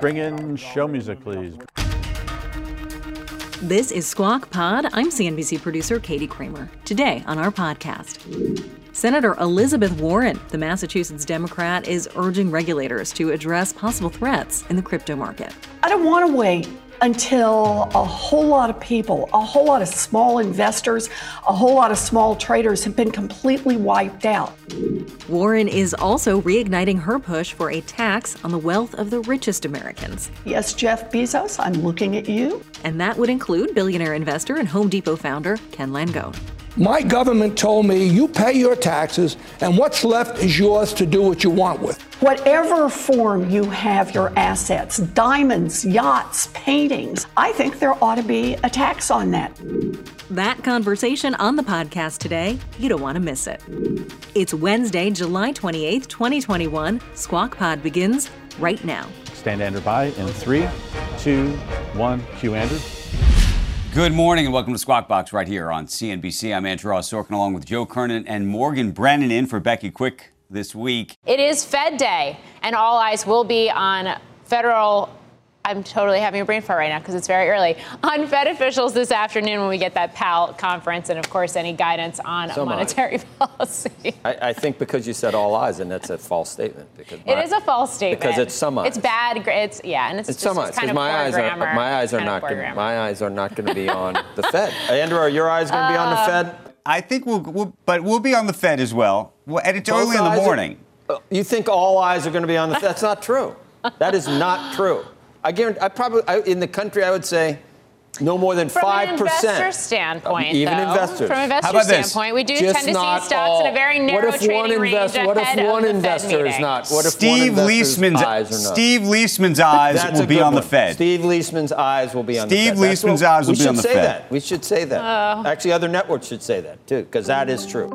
Bring in show music, please. This is Squawk Pod. I'm CNBC producer Katie Kramer. Today on our podcast. Senator Elizabeth Warren, the Massachusetts Democrat, is urging regulators to address possible threats in the crypto market. I don't want to wait until a whole lot of people, a whole lot of small investors, a whole lot of small traders have been completely wiped out. Warren is also reigniting her push for a tax on the wealth of the richest Americans. Yes, Jeff Bezos, I'm looking at you. And that would include billionaire investor and Home Depot founder Ken Langone. My government told me you pay your taxes, and what's left is yours to do what you want with. Whatever form you have your assets, diamonds, yachts, paintings, I think there ought to be a tax on that. That conversation on the podcast today, you don't want to miss it. It's Wednesday, July 28th, 2021. Squawk Pod begins right now. Stand Andrew by in three, two, one. Cue Andrew. Good morning and welcome to Squawk Box right here on CNBC. I'm Andrew Ross Sorkin along with Joe Kernan and Morgan Brennan in for Becky Quick this week. It is Fed Day, and all eyes will be on federal. I'm totally having a brain fart right now because it's very early. On Fed officials this afternoon when we get that Powell conference, and of course, any guidance on So am I. monetary policy. I, I think because you said all eyes, and that's a false statement. Because It my- is a false statement. Because it's some eyes. It's bad. gra- It's yeah, and it's, It's just some eyes. kind Because of my poor eyes grammar. are my eyes are not gonna, my eyes are not going to be on the Fed. Andrew, are your eyes going to be on the Fed? I think we'll, we'll, but we'll be on the Fed as well. well and it's Both early in the eyes are- morning. Uh, you think all eyes are going to be on the Fed? That's not true. That is not true. I guarantee. I probably I, in the country I would say no more than From five an investor percent. standpoint, Even though, investors. From an investor How about this? standpoint, we do Just tend to see stocks in a very narrow what if trading range investor? What if ahead one of the investor is not? What if one Steve investor's Liesman's eyes are not? Steve Liesman's eyes will be good on the. Fed. Steve Liesman's eyes will be on Steve the Fed. That's Liesman's what- eyes will be on the Fed. We should say That. We should say that. Oh. Actually, other networks should say that too, because that is true.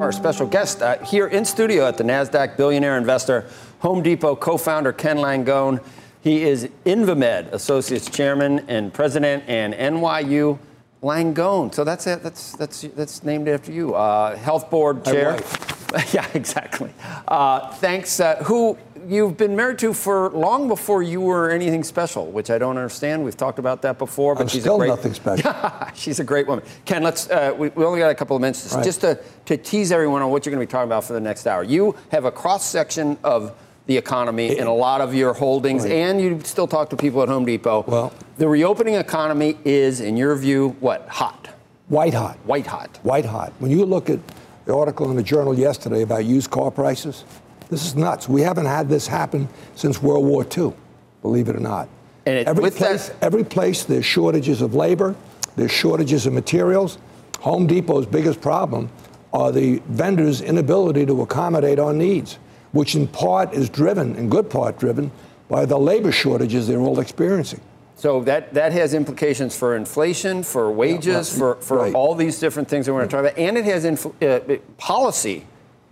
Our special guest uh, here in studio at the NASDAQ billionaire investor, Home Depot co founder Ken Langone. He is Invemed Associates Chairman and President and NYU Langone. So that's it. That's, that's, that's named after you. Uh, Health Board Chair. yeah, exactly. Uh, thanks. Uh, who you've been married to for long before you were anything special, which I don't understand. We've talked about that before, but I'm she's still a great, nothing special. she's a great woman. Ken, let's. Uh, we, we only got a couple of minutes Right. just to, to tease everyone on what you're going to be talking about for the next hour. You have a cross section of the economy in a lot of your holdings, Right. and you still talk to people at Home Depot. Well- the reopening economy is, in your view, what hot, White hot. white hot. White hot. When you look at the article in the journal yesterday about used car prices, this is nuts. We haven't had this happen since World War II, believe it or not. And it- every, with that- place, every place there's shortages of labor, there's shortages of materials. Home Depot's biggest problem are the vendors' inability to accommodate our needs, which in part is driven, in good part driven, by the labor shortages they're all experiencing. So that, that has implications for inflation, for wages, right, for, for right. all these different things that we're going to talk about. And it has infl- uh, policy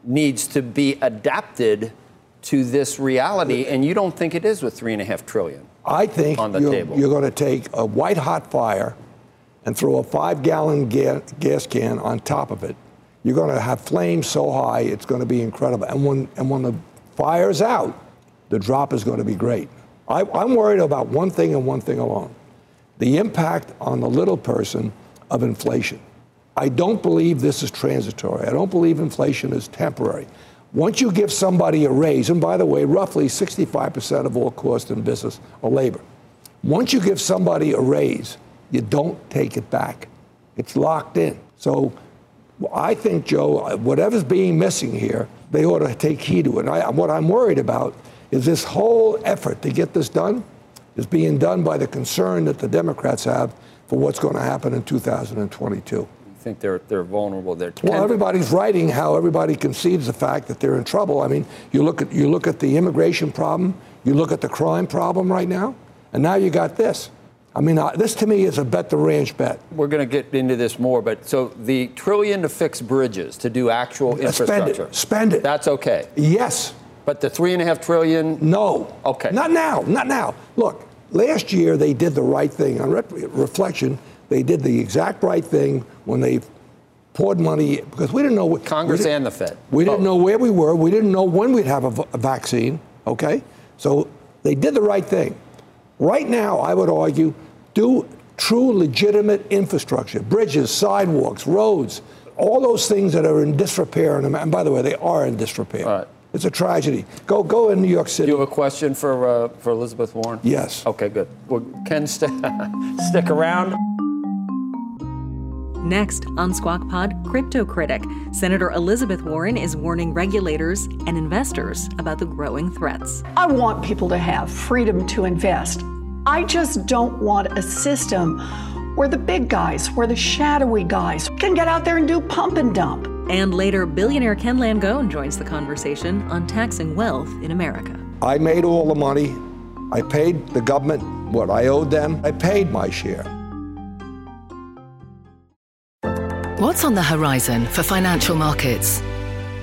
needs to be adapted to this reality. And you don't think it is with three and a half trillion. I think on the you're, table. you're going to take a white hot fire and throw a five gallon ga- gas can on top of it. You're going to have flames so high, it's going to be incredible. And when, and when the fire's out, the drop is going to be great. I, I'm worried about one thing and one thing alone the impact on the little person of inflation. I don't believe this is transitory. I don't believe inflation is temporary. Once you give somebody a raise, and by the way, roughly 65% of all cost in business are labor. Once you give somebody a raise, you don't take it back. It's locked in. So I think, Joe, whatever's being missing here, they ought to take heed to it. I, what I'm worried about is this whole effort to get this done is being done by the concern that the Democrats have for what's going to happen in 2022. You think they're they're vulnerable there. Well, everybody's writing how everybody concedes the fact that they're in trouble. I mean, you look at you look at the immigration problem, you look at the crime problem right now, and now you got this. I mean, uh, this to me is a bet the ranch bet. We're going to get into this more, but so the trillion to fix bridges to do actual Spend infrastructure. it. Spend it. That's okay. Yes. But the three and a half trillion. No. Okay. Not now. Not now. Look, last year they did the right thing. On re- reflection, they did the exact right thing when they poured money because we didn't know what Congress and the Fed. We didn't Both. know where we were. We didn't know when we'd have a, v- a vaccine. Okay, so they did the right thing. Right now, I would argue, do true legitimate infrastructure, bridges, sidewalks, roads, all those things that are in disrepair. And, and by the way, they are in disrepair. All right. It's a tragedy. Go go in New York City. Do you have a question for uh, for Elizabeth Warren? Yes. Okay, good. Well, Ken, st- stick around. Next on Squawk Pod, Crypto Critic. Senator Elizabeth Warren is warning regulators and investors about the growing threats. I want people to have freedom to invest. I just don't want a system where the big guys, where the shadowy guys can get out there and do pump and dump. And later, billionaire Ken Langone joins the conversation on taxing wealth in America. I made all the money. I paid the government what I owed them. I paid my share. What's on the horizon for financial markets?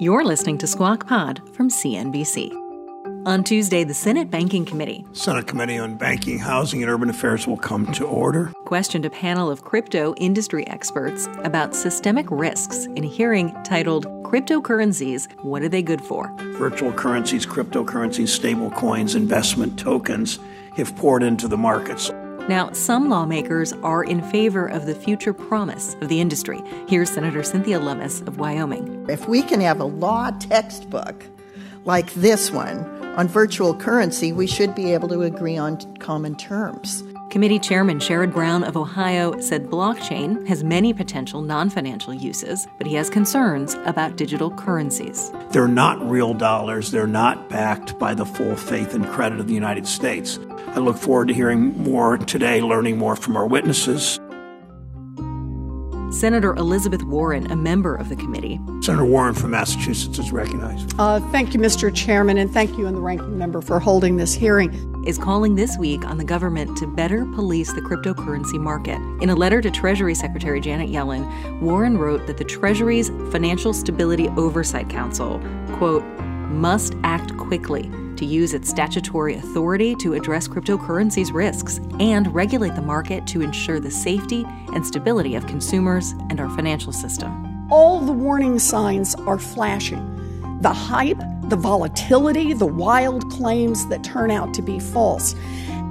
You're listening to Squawk Pod from CNBC. On Tuesday, the Senate Banking Committee Senate Committee on Banking, Housing, and Urban Affairs will come to order. questioned a panel of crypto industry experts about systemic risks in a hearing titled Cryptocurrencies What Are They Good For? Virtual currencies, cryptocurrencies, stable coins, investment tokens have poured into the markets. Now, some lawmakers are in favor of the future promise of the industry. Here's Senator Cynthia Lummis of Wyoming. If we can have a law textbook like this one on virtual currency, we should be able to agree on common terms. Committee Chairman Sherrod Brown of Ohio said blockchain has many potential non financial uses, but he has concerns about digital currencies. They're not real dollars, they're not backed by the full faith and credit of the United States. I look forward to hearing more today, learning more from our witnesses. Senator Elizabeth Warren, a member of the committee, Senator Warren from Massachusetts is recognized. Uh, thank you, Mr. Chairman, and thank you and the ranking member for holding this hearing. Is calling this week on the government to better police the cryptocurrency market. In a letter to Treasury Secretary Janet Yellen, Warren wrote that the Treasury's Financial Stability Oversight Council, quote, must act quickly to use its statutory authority to address cryptocurrency's risks and regulate the market to ensure the safety and stability of consumers and our financial system. All the warning signs are flashing. The hype, the volatility, the wild claims that turn out to be false.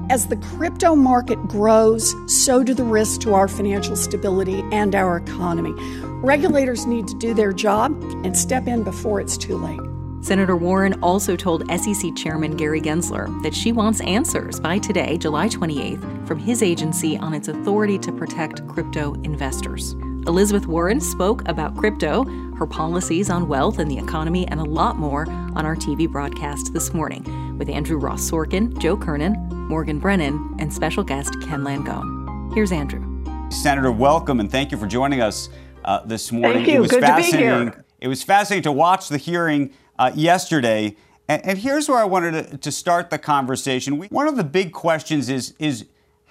As the crypto market grows, so do the risks to our financial stability and our economy. Regulators need to do their job and step in before it's too late. Senator Warren also told SEC Chairman Gary Gensler that she wants answers by today, July 28th, from his agency on its authority to protect crypto investors. Elizabeth Warren spoke about crypto, her policies on wealth and the economy, and a lot more on our TV broadcast this morning with Andrew Ross Sorkin, Joe Kernan, Morgan Brennan, and special guest Ken Langone. Here's Andrew. Senator, welcome and thank you for joining us uh, this morning. Thank you. It was Good to be fascinating. here. It was fascinating to watch the hearing uh, yesterday. And, and, here's where I wanted to, to start the conversation. We, one of the big questions is, is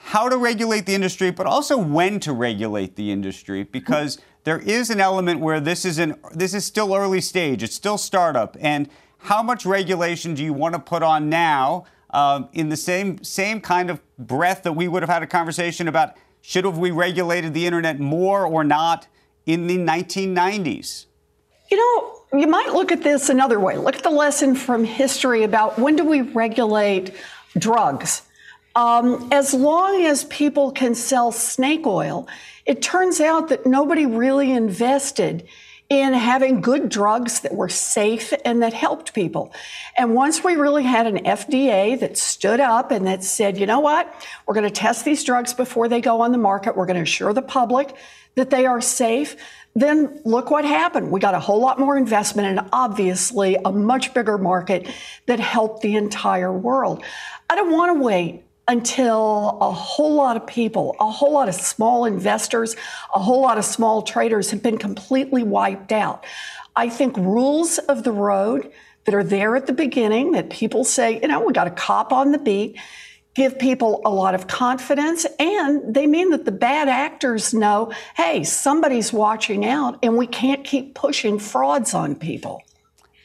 how to regulate the industry, but also when to regulate the industry, because there is an element where this is an this is still early stage, it's still startup, and how much regulation do you want to put on now? Um, in the same same kind of breath that we would have had a conversation about should have we regulated the internet more or not in the 1990s? You know, you might look at this another way. Look at the lesson from history about when do we regulate drugs? Um, as long as people can sell snake oil, it turns out that nobody really invested in having good drugs that were safe and that helped people. And once we really had an FDA that stood up and that said, you know what, we're going to test these drugs before they go on the market, we're going to assure the public that they are safe, then look what happened. We got a whole lot more investment and obviously a much bigger market that helped the entire world. I don't want to wait until a whole lot of people, a whole lot of small investors, a whole lot of small traders have been completely wiped out. I think rules of the road that are there at the beginning that people say, you know, we got a cop on the beat, give people a lot of confidence, and they mean that the bad actors know, hey, somebody's watching out, and we can't keep pushing frauds on people.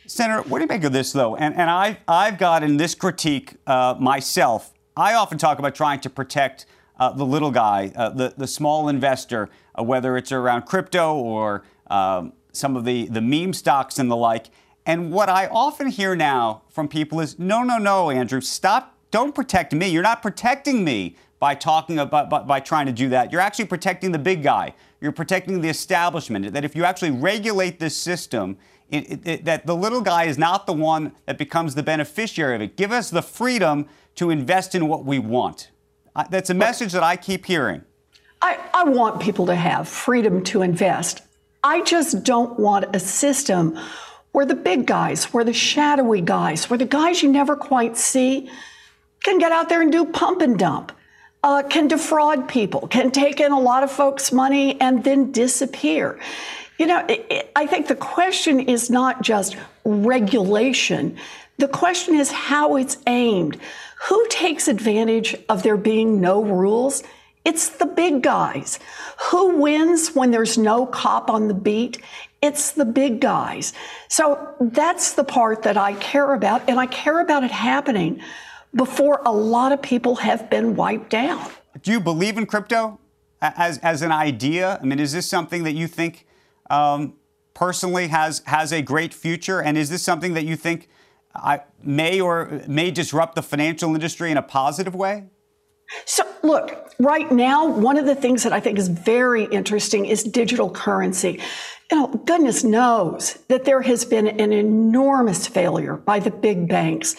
Senator, what do you make of this, though? And, and I, I've gotten this critique uh, myself I often talk about trying to protect uh, the little guy, uh, the, the small investor, uh, whether it's around crypto or um, some of the, the meme stocks and the like. And what I often hear now from people is no, no, no, Andrew, stop. Don't protect me. You're not protecting me by talking about, by, by trying to do that. You're actually protecting the big guy. You're protecting the establishment. That if you actually regulate this system, it, it, it, that the little guy is not the one that becomes the beneficiary of it. Give us the freedom to invest in what we want. That's a message that I keep hearing. I, I want people to have freedom to invest. I just don't want a system where the big guys, where the shadowy guys, where the guys you never quite see can get out there and do pump and dump, uh, can defraud people, can take in a lot of folks' money and then disappear. You know, it, it, I think the question is not just regulation. The question is how it's aimed. Who takes advantage of there being no rules? It's the big guys. Who wins when there's no cop on the beat? It's the big guys. So that's the part that I care about, and I care about it happening before a lot of people have been wiped out. Do you believe in crypto as, as an idea? I mean, is this something that you think um, personally has, has a great future? And is this something that you think I, may or may disrupt the financial industry in a positive way? So, look, right now, one of the things that I think is very interesting is digital currency. You know, goodness knows that there has been an enormous failure by the big banks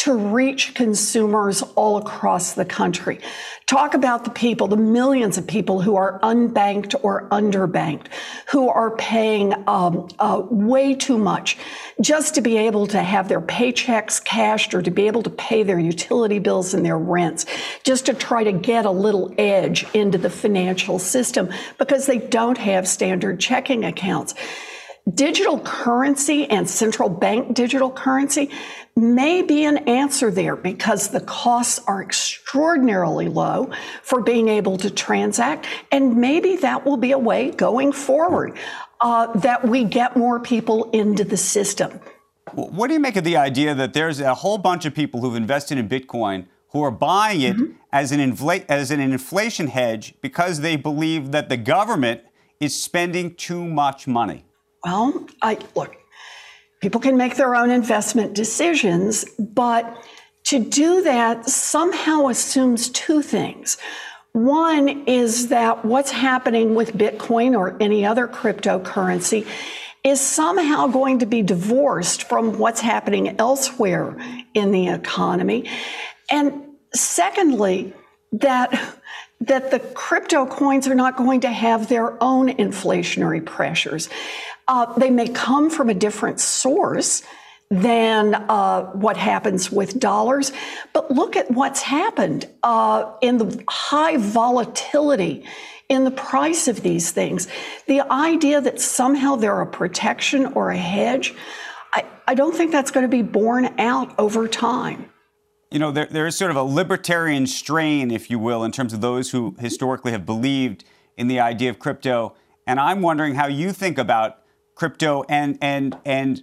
to reach consumers all across the country. Talk about the people, the millions of people who are unbanked or underbanked, who are paying um, uh, way too much just to be able to have their paychecks cashed or to be able to pay their utility bills and their rents, just to try to get a little edge into the financial system because they don't have standard checking accounts. Digital currency and central bank digital currency may be an answer there because the costs are extraordinarily low for being able to transact. And maybe that will be a way going forward uh, that we get more people into the system. What do you make of the idea that there's a whole bunch of people who've invested in Bitcoin who are buying it mm-hmm. as, an infl- as an inflation hedge because they believe that the government is spending too much money? Well, I look, people can make their own investment decisions, but to do that somehow assumes two things. One is that what's happening with Bitcoin or any other cryptocurrency is somehow going to be divorced from what's happening elsewhere in the economy. And secondly, that that the crypto coins are not going to have their own inflationary pressures. Uh, they may come from a different source than uh, what happens with dollars. But look at what's happened uh, in the high volatility in the price of these things. The idea that somehow they're a protection or a hedge, I, I don't think that's going to be borne out over time. You know, there, there is sort of a libertarian strain, if you will, in terms of those who historically have believed in the idea of crypto. And I'm wondering how you think about crypto and and and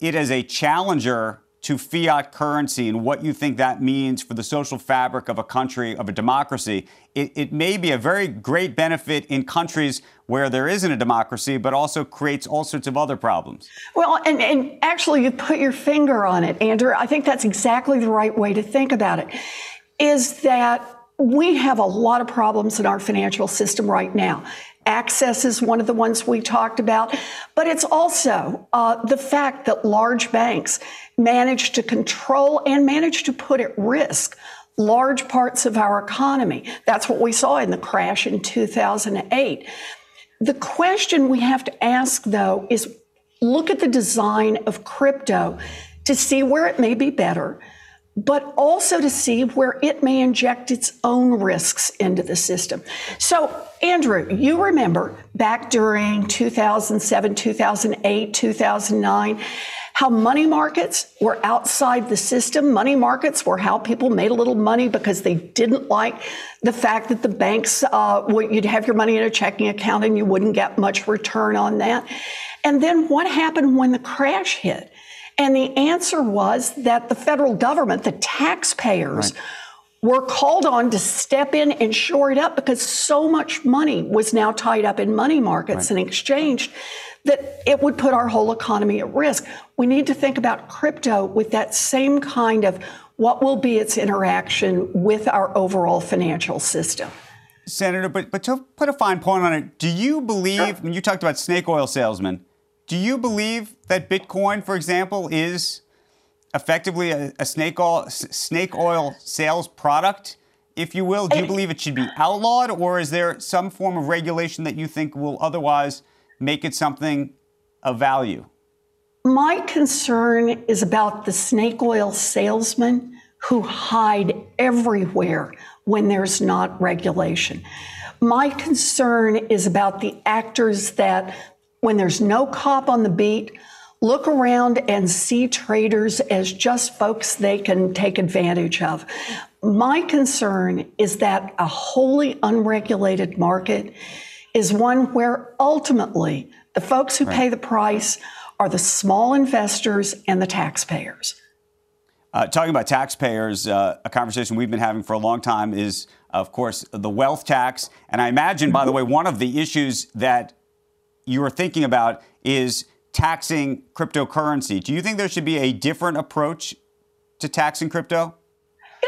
it as a challenger to fiat currency and what you think that means for the social fabric of a country, of a democracy. It, it, may be a very great benefit in countries where there isn't a democracy, but also creates all sorts of other problems. Well, and, and actually, you put your finger on it, Andrew. I think that's exactly the right way to think about it. Is that we have a lot of problems in our financial system right now. Access is one of the ones we talked about, but it's also uh, the fact that large banks manage to control and manage to put at risk large parts of our economy. That's what we saw in the crash in 2008. The question we have to ask, though, is look at the design of crypto to see where it may be better but also to see where it may inject its own risks into the system. So, Andrew, you remember back during 2007, 2008, 2009, how money markets were outside the system. Money markets were how people made a little money because they didn't like the fact that the banks, uh, you'd have your money in a checking account and you wouldn't get much return on that. And then what happened when the crash hit? And the answer was that the federal government, the taxpayers, right. were called on to step in and shore it up because so much money was now tied up in money markets right. and exchanged that it would put our whole economy at risk. We need to think about crypto with that same kind of what will be its interaction with our overall financial system. Senator, but, but to put a fine point on it, do you believe, sure. when you talked about snake oil salesmen, do you believe that Bitcoin, for example, is effectively a, a snake, oil, snake oil sales product, if you will? Do you believe it should be outlawed, or is there some form of regulation that you think will otherwise make it something of value? My concern is about the snake oil salesmen who hide everywhere when there's not regulation. My concern is about the actors that when there's no cop on the beat, look around and see traders as just folks they can take advantage of. My concern is that a wholly unregulated market is one where ultimately the folks who right. pay the price are the small investors and the taxpayers. Uh, talking about taxpayers, uh, a conversation we've been having for a long time is, of course, the wealth tax. And I imagine, by the way, one of the issues that you are thinking about is taxing cryptocurrency. Do you think there should be a different approach to taxing crypto?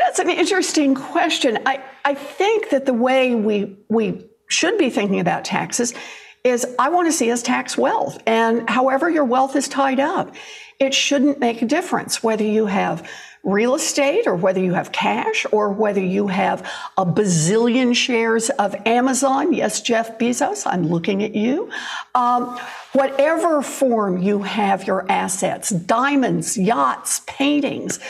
That's an interesting question. I, I think that the way we we should be thinking about taxes is I want to see us tax wealth. And however your wealth is tied up, it shouldn't make a difference whether you have real estate or whether you have cash or whether you have a bazillion shares of Amazon. Yes, Jeff Bezos, I'm looking at you. Um, whatever form you have your assets, diamonds, yachts, paintings.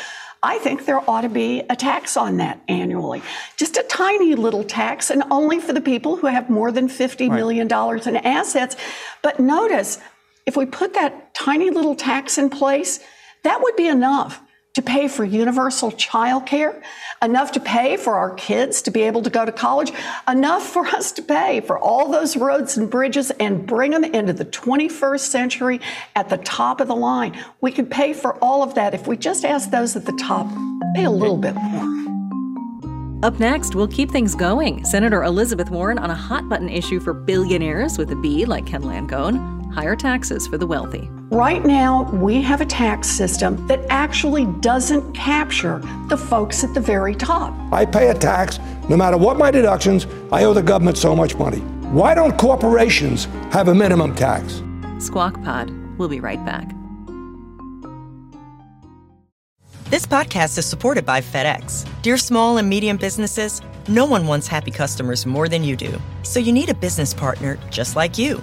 I think there ought to be a tax on that annually. Just a tiny little tax, and only for the people who have more than $50 million right. in assets. But notice, if we put that tiny little tax in place, that would be enough to pay for universal child care, enough to pay for our kids to be able to go to college, enough for us to pay for all those roads and bridges and bring them into the 21st century at the top of the line. We could pay for all of that if we just ask those at the top pay a little bit more. Up next, we'll keep things going. Senator Elizabeth Warren on a hot button issue for billionaires with a B like Ken Langone higher taxes for the wealthy. Right now, we have a tax system that actually doesn't capture the folks at the very top. I pay a tax no matter what my deductions, I owe the government so much money. Why don't corporations have a minimum tax? Squawk Pod. We'll be right back. This podcast is supported by FedEx. Dear small and medium businesses, no one wants happy customers more than you do. So you need a business partner just like you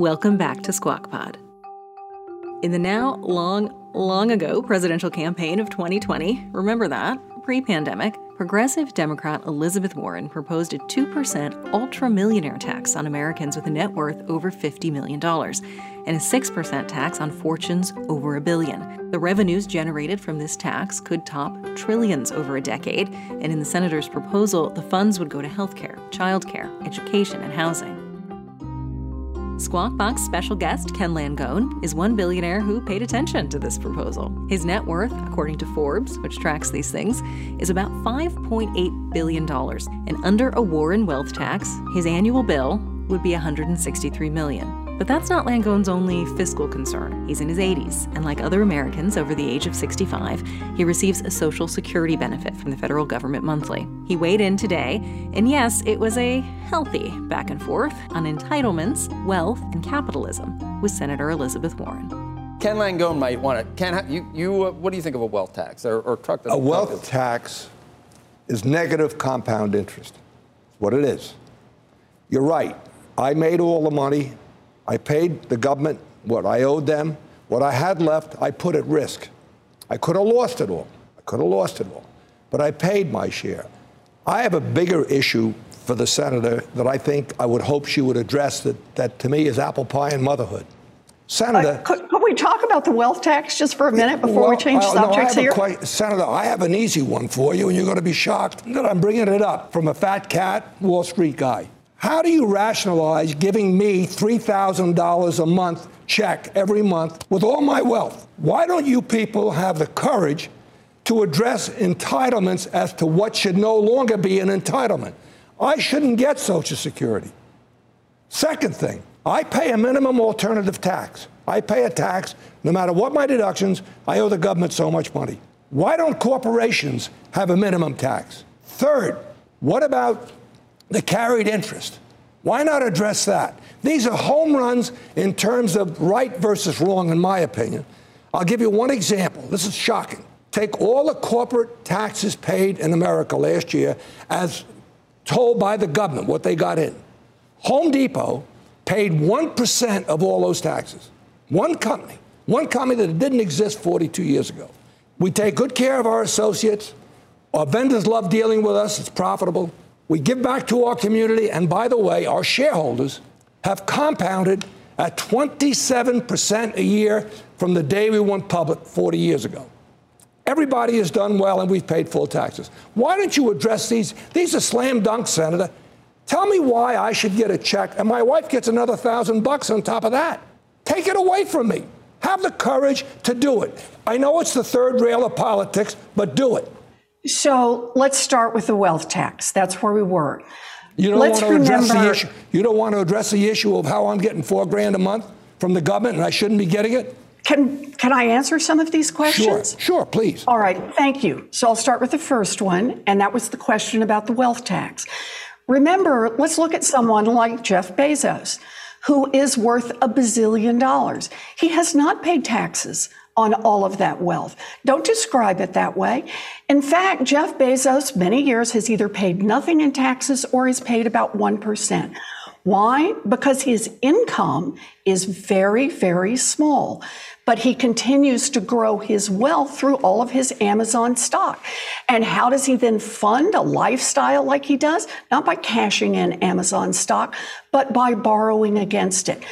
Welcome back to Squawk Pod. In the now long, long ago presidential campaign of 2020, remember that? Pre pandemic, progressive Democrat Elizabeth Warren proposed a 2% ultra millionaire tax on Americans with a net worth over $50 million and a 6% tax on fortunes over a billion. The revenues generated from this tax could top trillions over a decade, and in the senator's proposal, the funds would go to healthcare, childcare, education, and housing. Squawk Box special guest Ken Langone is one billionaire who paid attention to this proposal. His net worth, according to Forbes, which tracks these things, is about $5.8 billion. And under a Warren wealth tax, his annual bill would be $163 million. But that's not Langone's only fiscal concern. He's in his 80s, and like other Americans over the age of 65, he receives a Social Security benefit from the federal government monthly. He weighed in today, and yes, it was a healthy back and forth on entitlements, wealth, and capitalism with Senator Elizabeth Warren. Ken Langone might want to. Ken, you, you uh, what do you think of a wealth tax or, or truck? A wealth tax is negative compound interest. what it is. You're right. I made all the money. I paid the government what I owed them. What I had left, I put at risk. I could have lost it all. I could have lost it all. But I paid my share. I have a bigger issue for the senator that I think I would hope she would address that, that to me is apple pie and motherhood. Senator. Uh, could, could, we talk about the wealth tax just for a minute before well, we change uh, subjects no, here? Quite, Senator, I have an easy one for you, and you're going to be shocked that I'm bringing it up from a fat cat Wall Street guy. How do you rationalize giving me $3,000 a month check every month with all my wealth? Why don't you people have the courage to address entitlements as to what should no longer be an entitlement? I shouldn't get Social Security. Second thing, I pay a minimum alternative tax. I pay a tax no matter what my deductions, I owe the government so much money. Why don't corporations have a minimum tax? Third, what about the carried interest. Why not address that? These are home runs in terms of right versus wrong, in my opinion. I'll give you one example. This is shocking. Take all the corporate taxes paid in America last year as told by the government, what they got in. Home Depot paid 1% of all those taxes. One company, one company that didn't exist 42 years ago. We take good care of our associates. Our vendors love dealing with us, it's profitable. We give back to our community, and by the way, our shareholders have compounded at 27% a year from the day we went public 40 years ago. Everybody has done well, and we've paid full taxes. Why don't you address these? These are slam dunks, Senator. Tell me why I should get a check, and my wife gets another thousand bucks on top of that. Take it away from me. Have the courage to do it. I know it's the third rail of politics, but do it. So let's start with the wealth tax. That's where we were. You don't let's want to address the issue. You don't want to address the issue of how I'm getting four grand a month from the government and I shouldn't be getting it. Can can I answer some of these questions? Sure, sure, please. All right, thank you. So I'll start with the first one, and that was the question about the wealth tax. Remember, let's look at someone like Jeff Bezos, who is worth a bazillion dollars. He has not paid taxes on all of that wealth. Don't describe it that way. In fact, Jeff Bezos, many years, has either paid nothing in taxes or has paid about 1%. Why? Because his income is very, very small. But he continues to grow his wealth through all of his Amazon stock. And how does he then fund a lifestyle like he does? Not by cashing in Amazon stock, but by borrowing against it.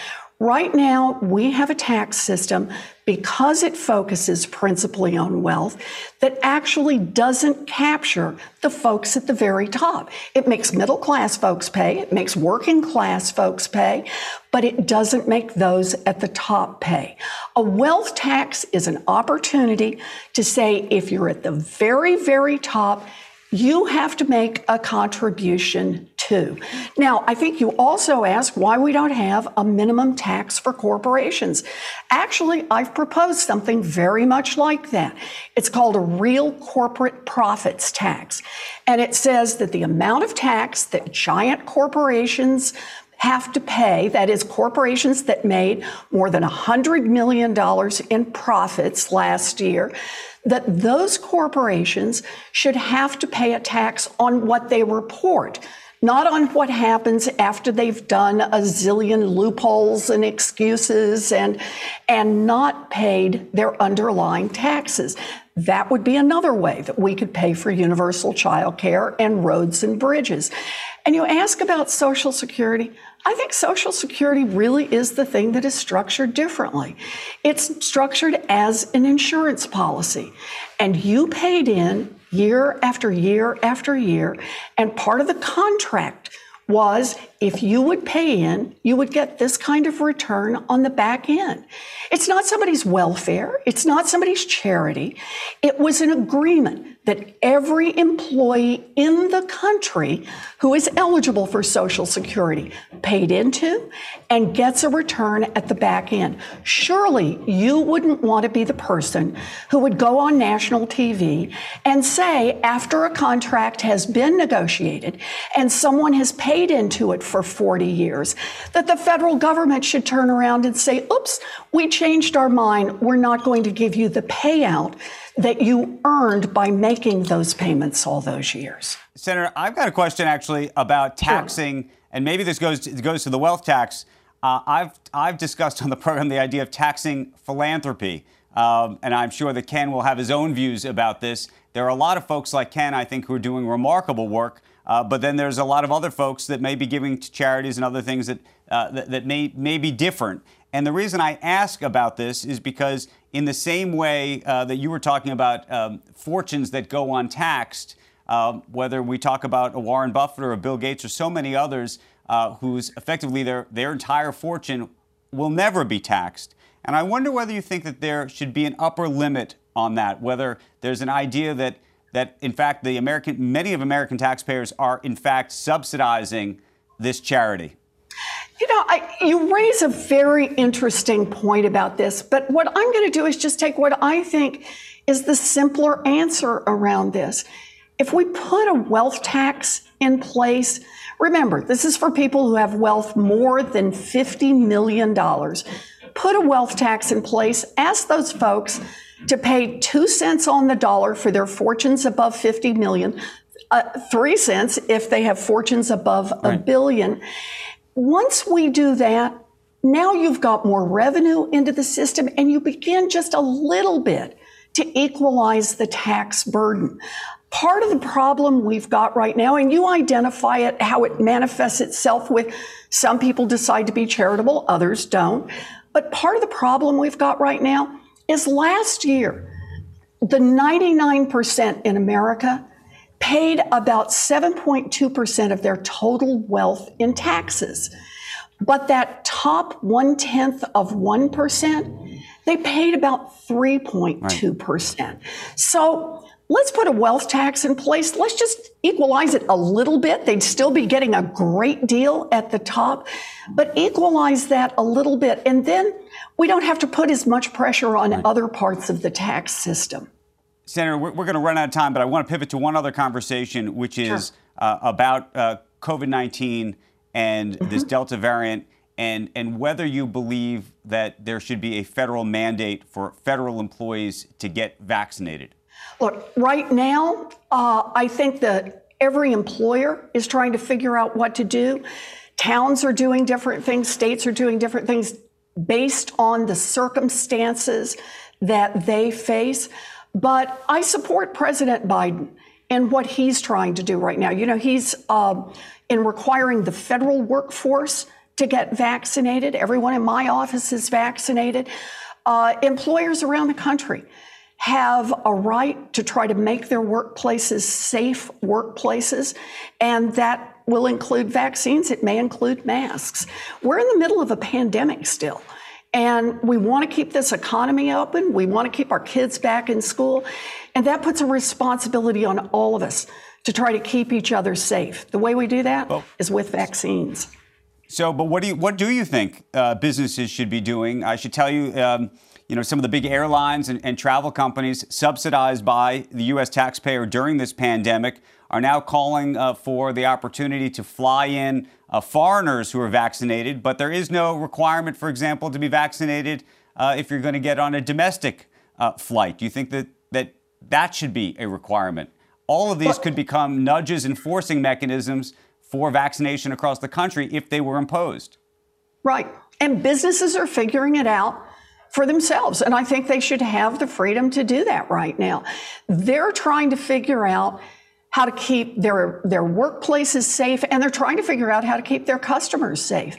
Right now, we have a tax system because it focuses principally on wealth that actually doesn't capture the folks at the very top. It makes middle class folks pay, it makes working class folks pay, but it doesn't make those at the top pay. A wealth tax is an opportunity to say if you're at the very, very top, you have to make a contribution too. Now, I think you also ask why we don't have a minimum tax for corporations. Actually, I've proposed something very much like that. It's called a real corporate profits tax. And it says that the amount of tax that giant corporations have to pay, that is, corporations that made more than $100 million in profits last year, that those corporations should have to pay a tax on what they report not on what happens after they've done a zillion loopholes and excuses and and not paid their underlying taxes. That would be another way that we could pay for universal child care and roads and bridges. And you ask about social security I think Social Security really is the thing that is structured differently. It's structured as an insurance policy, and you paid in year after year after year, and part of the contract was if you would pay in, you would get this kind of return on the back end. It's not somebody's welfare, it's not somebody's charity. It was an agreement that every employee in the country who is eligible for Social Security paid into and gets a return at the back end. Surely you wouldn't want to be the person who would go on national TV and say, after a contract has been negotiated and someone has paid into it for 40 years, that the federal government should turn around and say, oops, we changed our mind. We're not going to give you the payout that you earned by making those payments all those years. Senator, I've got a question actually about taxing, sure. and maybe this goes to, goes to the wealth tax. Uh, I've I've discussed on the program the idea of taxing philanthropy, um, and I'm sure that Ken will have his own views about this. There are a lot of folks like Ken, I think, who are doing remarkable work, uh, but then there's a lot of other folks that may be giving to charities and other things that uh, that, that may may be different. And the reason I ask about this is because, in the same way uh, that you were talking about um, fortunes that go untaxed, uh, whether we talk about a Warren Buffett or a Bill Gates or so many others uh, whose effectively their, their entire fortune will never be taxed. And I wonder whether you think that there should be an upper limit on that, whether there's an idea that, that in fact, the American, many of American taxpayers are in fact subsidizing this charity. You know, I, you raise a very interesting point about this, but what I'm going to do is just take what I think is the simpler answer around this. If we put a wealth tax in place, remember, this is for people who have wealth more than $50 million. Put a wealth tax in place, ask those folks to pay two cents on the dollar for their fortunes above 50 million, uh, three cents if they have fortunes above right. a billion once we do that, now you've got more revenue into the system and you begin just a little bit to equalize the tax burden. Part of the problem we've got right now, and you identify it, how it manifests itself with some people decide to be charitable, others don't. But part of the problem we've got right now is last year, the 99% in America paid about 7.2% of their total wealth in taxes. But that top one tenth of 1%, they paid about 3.2%. Right. So let's put a wealth tax in place. Let's just equalize it a little bit. They'd still be getting a great deal at the top, but equalize that a little bit. And then we don't have to put as much pressure on right. other parts of the tax system. Senator, we're, we're going to run out of time, but I want to pivot to one other conversation, which is sure. uh, about uh, COVID 19 and mm-hmm. this Delta variant, and, and whether you believe that there should be a federal mandate for federal employees to get vaccinated. Look, right now, uh, I think that every employer is trying to figure out what to do. Towns are doing different things, states are doing different things based on the circumstances that they face. But I support President Biden and what he's trying to do right now. You know, he's uh, in requiring the federal workforce to get vaccinated. Everyone in my office is vaccinated. Uh, employers around the country have a right to try to make their workplaces safe workplaces, and that will include vaccines. It may include masks. We're in the middle of a pandemic still. And we want to keep this economy open. We want to keep our kids back in school. And that puts a responsibility on all of us to try to keep each other safe. The way we do that well, is with vaccines. So, but what do you what do you think uh, businesses should be doing? I should tell you, um, you know, some of the big airlines and, and travel companies subsidized by the U.S. taxpayer during this pandemic are now calling uh, for the opportunity to fly in uh, foreigners who are vaccinated, but there is no requirement, for example, to be vaccinated uh, if you're going to get on a domestic uh, flight. Do you think that that that should be a requirement? All of these could become nudges enforcing mechanisms for vaccination across the country if they were imposed. Right. And businesses are figuring it out for themselves. And I think they should have the freedom to do that right now. They're trying to figure out how to keep their, their workplaces safe, and they're trying to figure out how to keep their customers safe.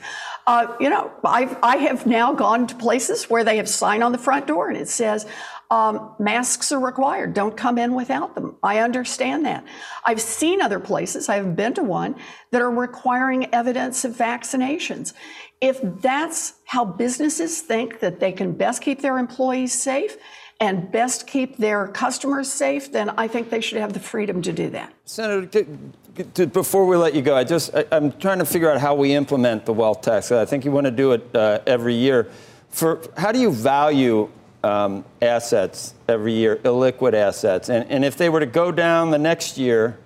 Uh, you know, I've, I have now gone to places where they have sign on the front door and it says, um, masks are required. Don't come in without them. I understand that. I've seen other places, I've been to one, that are requiring evidence of vaccinations. If that's how businesses think that they can best keep their employees safe and best keep their customers safe, then I think they should have the freedom to do that. Senator, to, to, before we let you go, I just I, am trying to figure out how we implement the wealth tax. I think you want to do it uh, every year. For how do you value um, assets every year, illiquid assets. And, and if they were to go down the next year,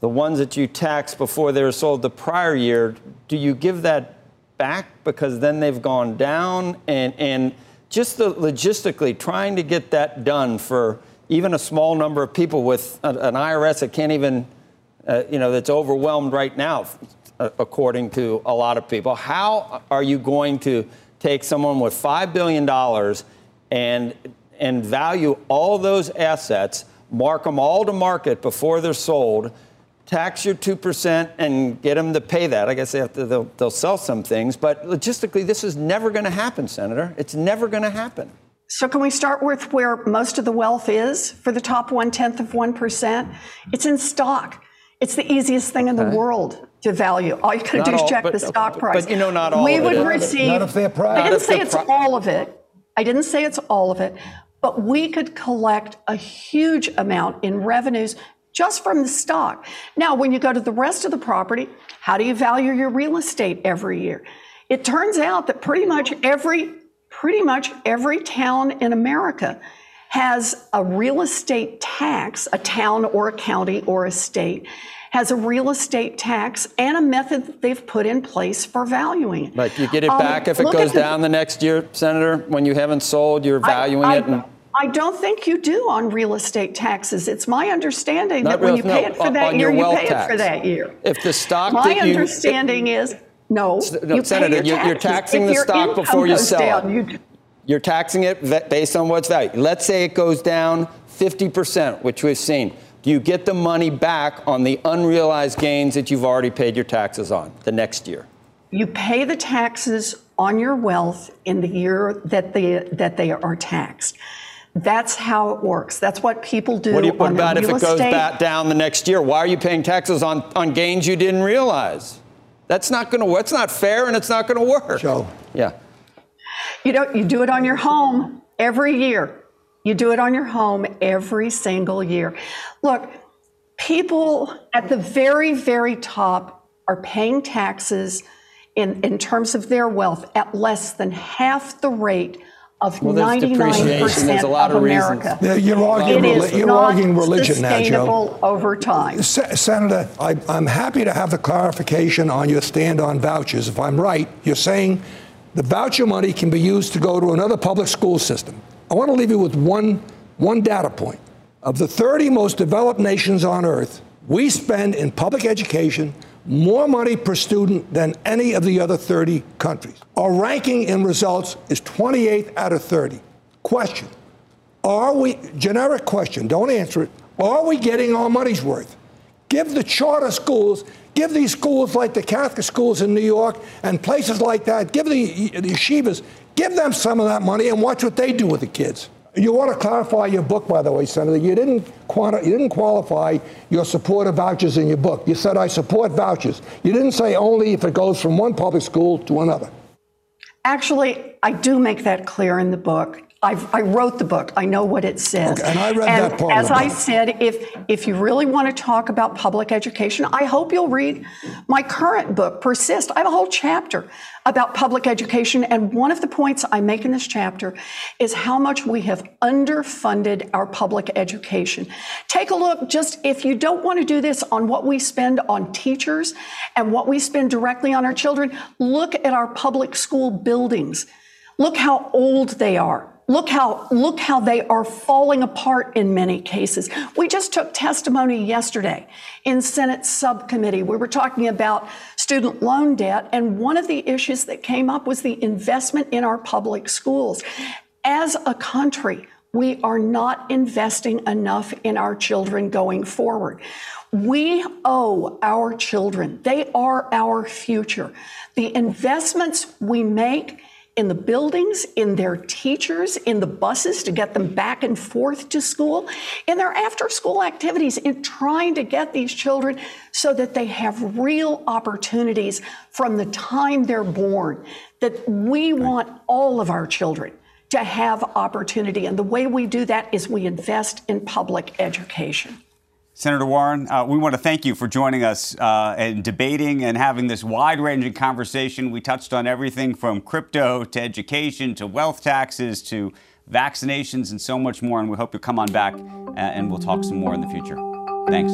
the ones that you taxed before they were sold the prior year, do you give that back because then they've gone down? And, and just the logistically trying to get that done for even a small number of people with an IRS that can't even, uh, you know, that's overwhelmed right now, according to a lot of people. How are you going to take someone with $5 billion and, and value all those assets, mark them all to market before they're sold, tax your 2% and get them to pay that. I guess they have to, they'll, they'll sell some things, but logistically, this is never going to happen, Senator. It's never going to happen. So, can we start with where most of the wealth is for the top one tenth of 1%? It's in stock. It's the easiest thing in okay. the world to value. All you got to do is check but, the stock price. But you know, not all we of would it. receive. Not if they're private. I didn't say it's all of it. I didn't say it's all of it, but we could collect a huge amount in revenues just from the stock. Now, when you go to the rest of the property, how do you value your real estate every year? It turns out that pretty much every pretty much every town in America has a real estate tax, a town or a county or a state has a real estate tax and a method that they've put in place for valuing it. Right. You get it um, back if it goes down the, the, next year, Senator, when you haven't sold, you're valuing I, I, it. And- I don't think you do on real estate taxes. It's my understanding Not that real, when you pay no, it for that year, you pay tax. it for that year. If the stock, my you, understanding it, is no. no you Senator, you're, you're, taxing if the stock before you sell down, it. You, you're taxing it based on what's valued. Let's say it goes down 50%, which we've seen do you get the money back on the unrealized gains that you've already paid your taxes on the next year? You pay the taxes on your wealth in the year that they, that they are taxed. That's how it works. That's what people do. What, do you, what about if it goes back down the next year? Why are you paying taxes on, on gains you didn't realize? That's not going to work. It's not fair and it's not going to work. Joe. Yeah. You don't. You do it on your home every year. You do it on your home every single year. Look, people at the very, very top are paying taxes in, in terms of their wealth at less than half the rate of well, 99% of, of America. Yeah, you're arguing, it you're arguing religion now, Joe. over time. Senator, I, I'm happy to have the clarification on your stand on vouchers. If I'm right, you're saying the voucher money can be used to go to another public school system. I want to leave you with one, one data point. Of the 30 most developed nations on earth, we spend in public education more money per student than any of the other 30 countries. Our ranking in results is 28th out of 30. Question Are we, generic question, don't answer it, are we getting our money's worth? Give the charter schools, give these schools like the Catholic schools in New York and places like that, give the, the yeshivas, Give them some of that money and watch what they do with the kids. You want to clarify your book, by the way, Senator. You didn't, quanti- you didn't qualify your support of vouchers in your book. You said, I support vouchers. You didn't say only if it goes from one public school to another. Actually, I do make that clear in the book. I've, i wrote the book. I know what it says. Okay, and I read and that part. As I said, if if you really want to talk about public education, I hope you'll read my current book, Persist. I have a whole chapter about public education, and one of the points I make in this chapter is how much we have underfunded our public education. Take a look, just if you don't want to do this, on what we spend on teachers and what we spend directly on our children. Look at our public school buildings. Look how old they are. Look how, look how they are falling apart in many cases. We just took testimony yesterday in Senate subcommittee. We were talking about student loan debt, and one of the issues that came up was the investment in our public schools. As a country, we are not investing enough in our children going forward. We owe our children, they are our future. The investments we make in the buildings, in their teachers, in the buses to get them back and forth to school, in their after school activities, in trying to get these children so that they have real opportunities from the time they're born. That we want all of our children to have opportunity. And the way we do that is we invest in public education. Senator Warren, uh, we want to thank you for joining us uh, and debating and having this wide ranging conversation. We touched on everything from crypto to education to wealth taxes to vaccinations and so much more. And we hope you'll come on back uh, and we'll talk some more in the future. Thanks.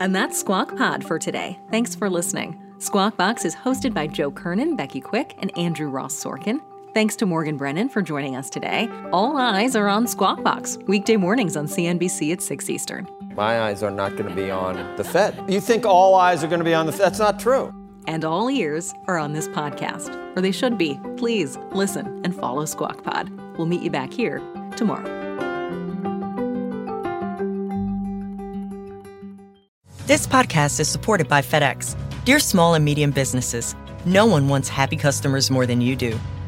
And that's Squawk Pod for today. Thanks for listening. Squawk Box is hosted by Joe Kernan, Becky Quick, and Andrew Ross Sorkin. Thanks to Morgan Brennan for joining us today. All eyes are on Squawk Box, weekday mornings on CNBC at 6 Eastern. My eyes are not going to be on the Fed. You think all eyes are going to be on the Fed? That's not true. And all ears are on this podcast, or they should be. Please listen and follow Squawk Pod. We'll meet you back here tomorrow. This podcast is supported by FedEx. Dear small and medium businesses, no one wants happy customers more than you do.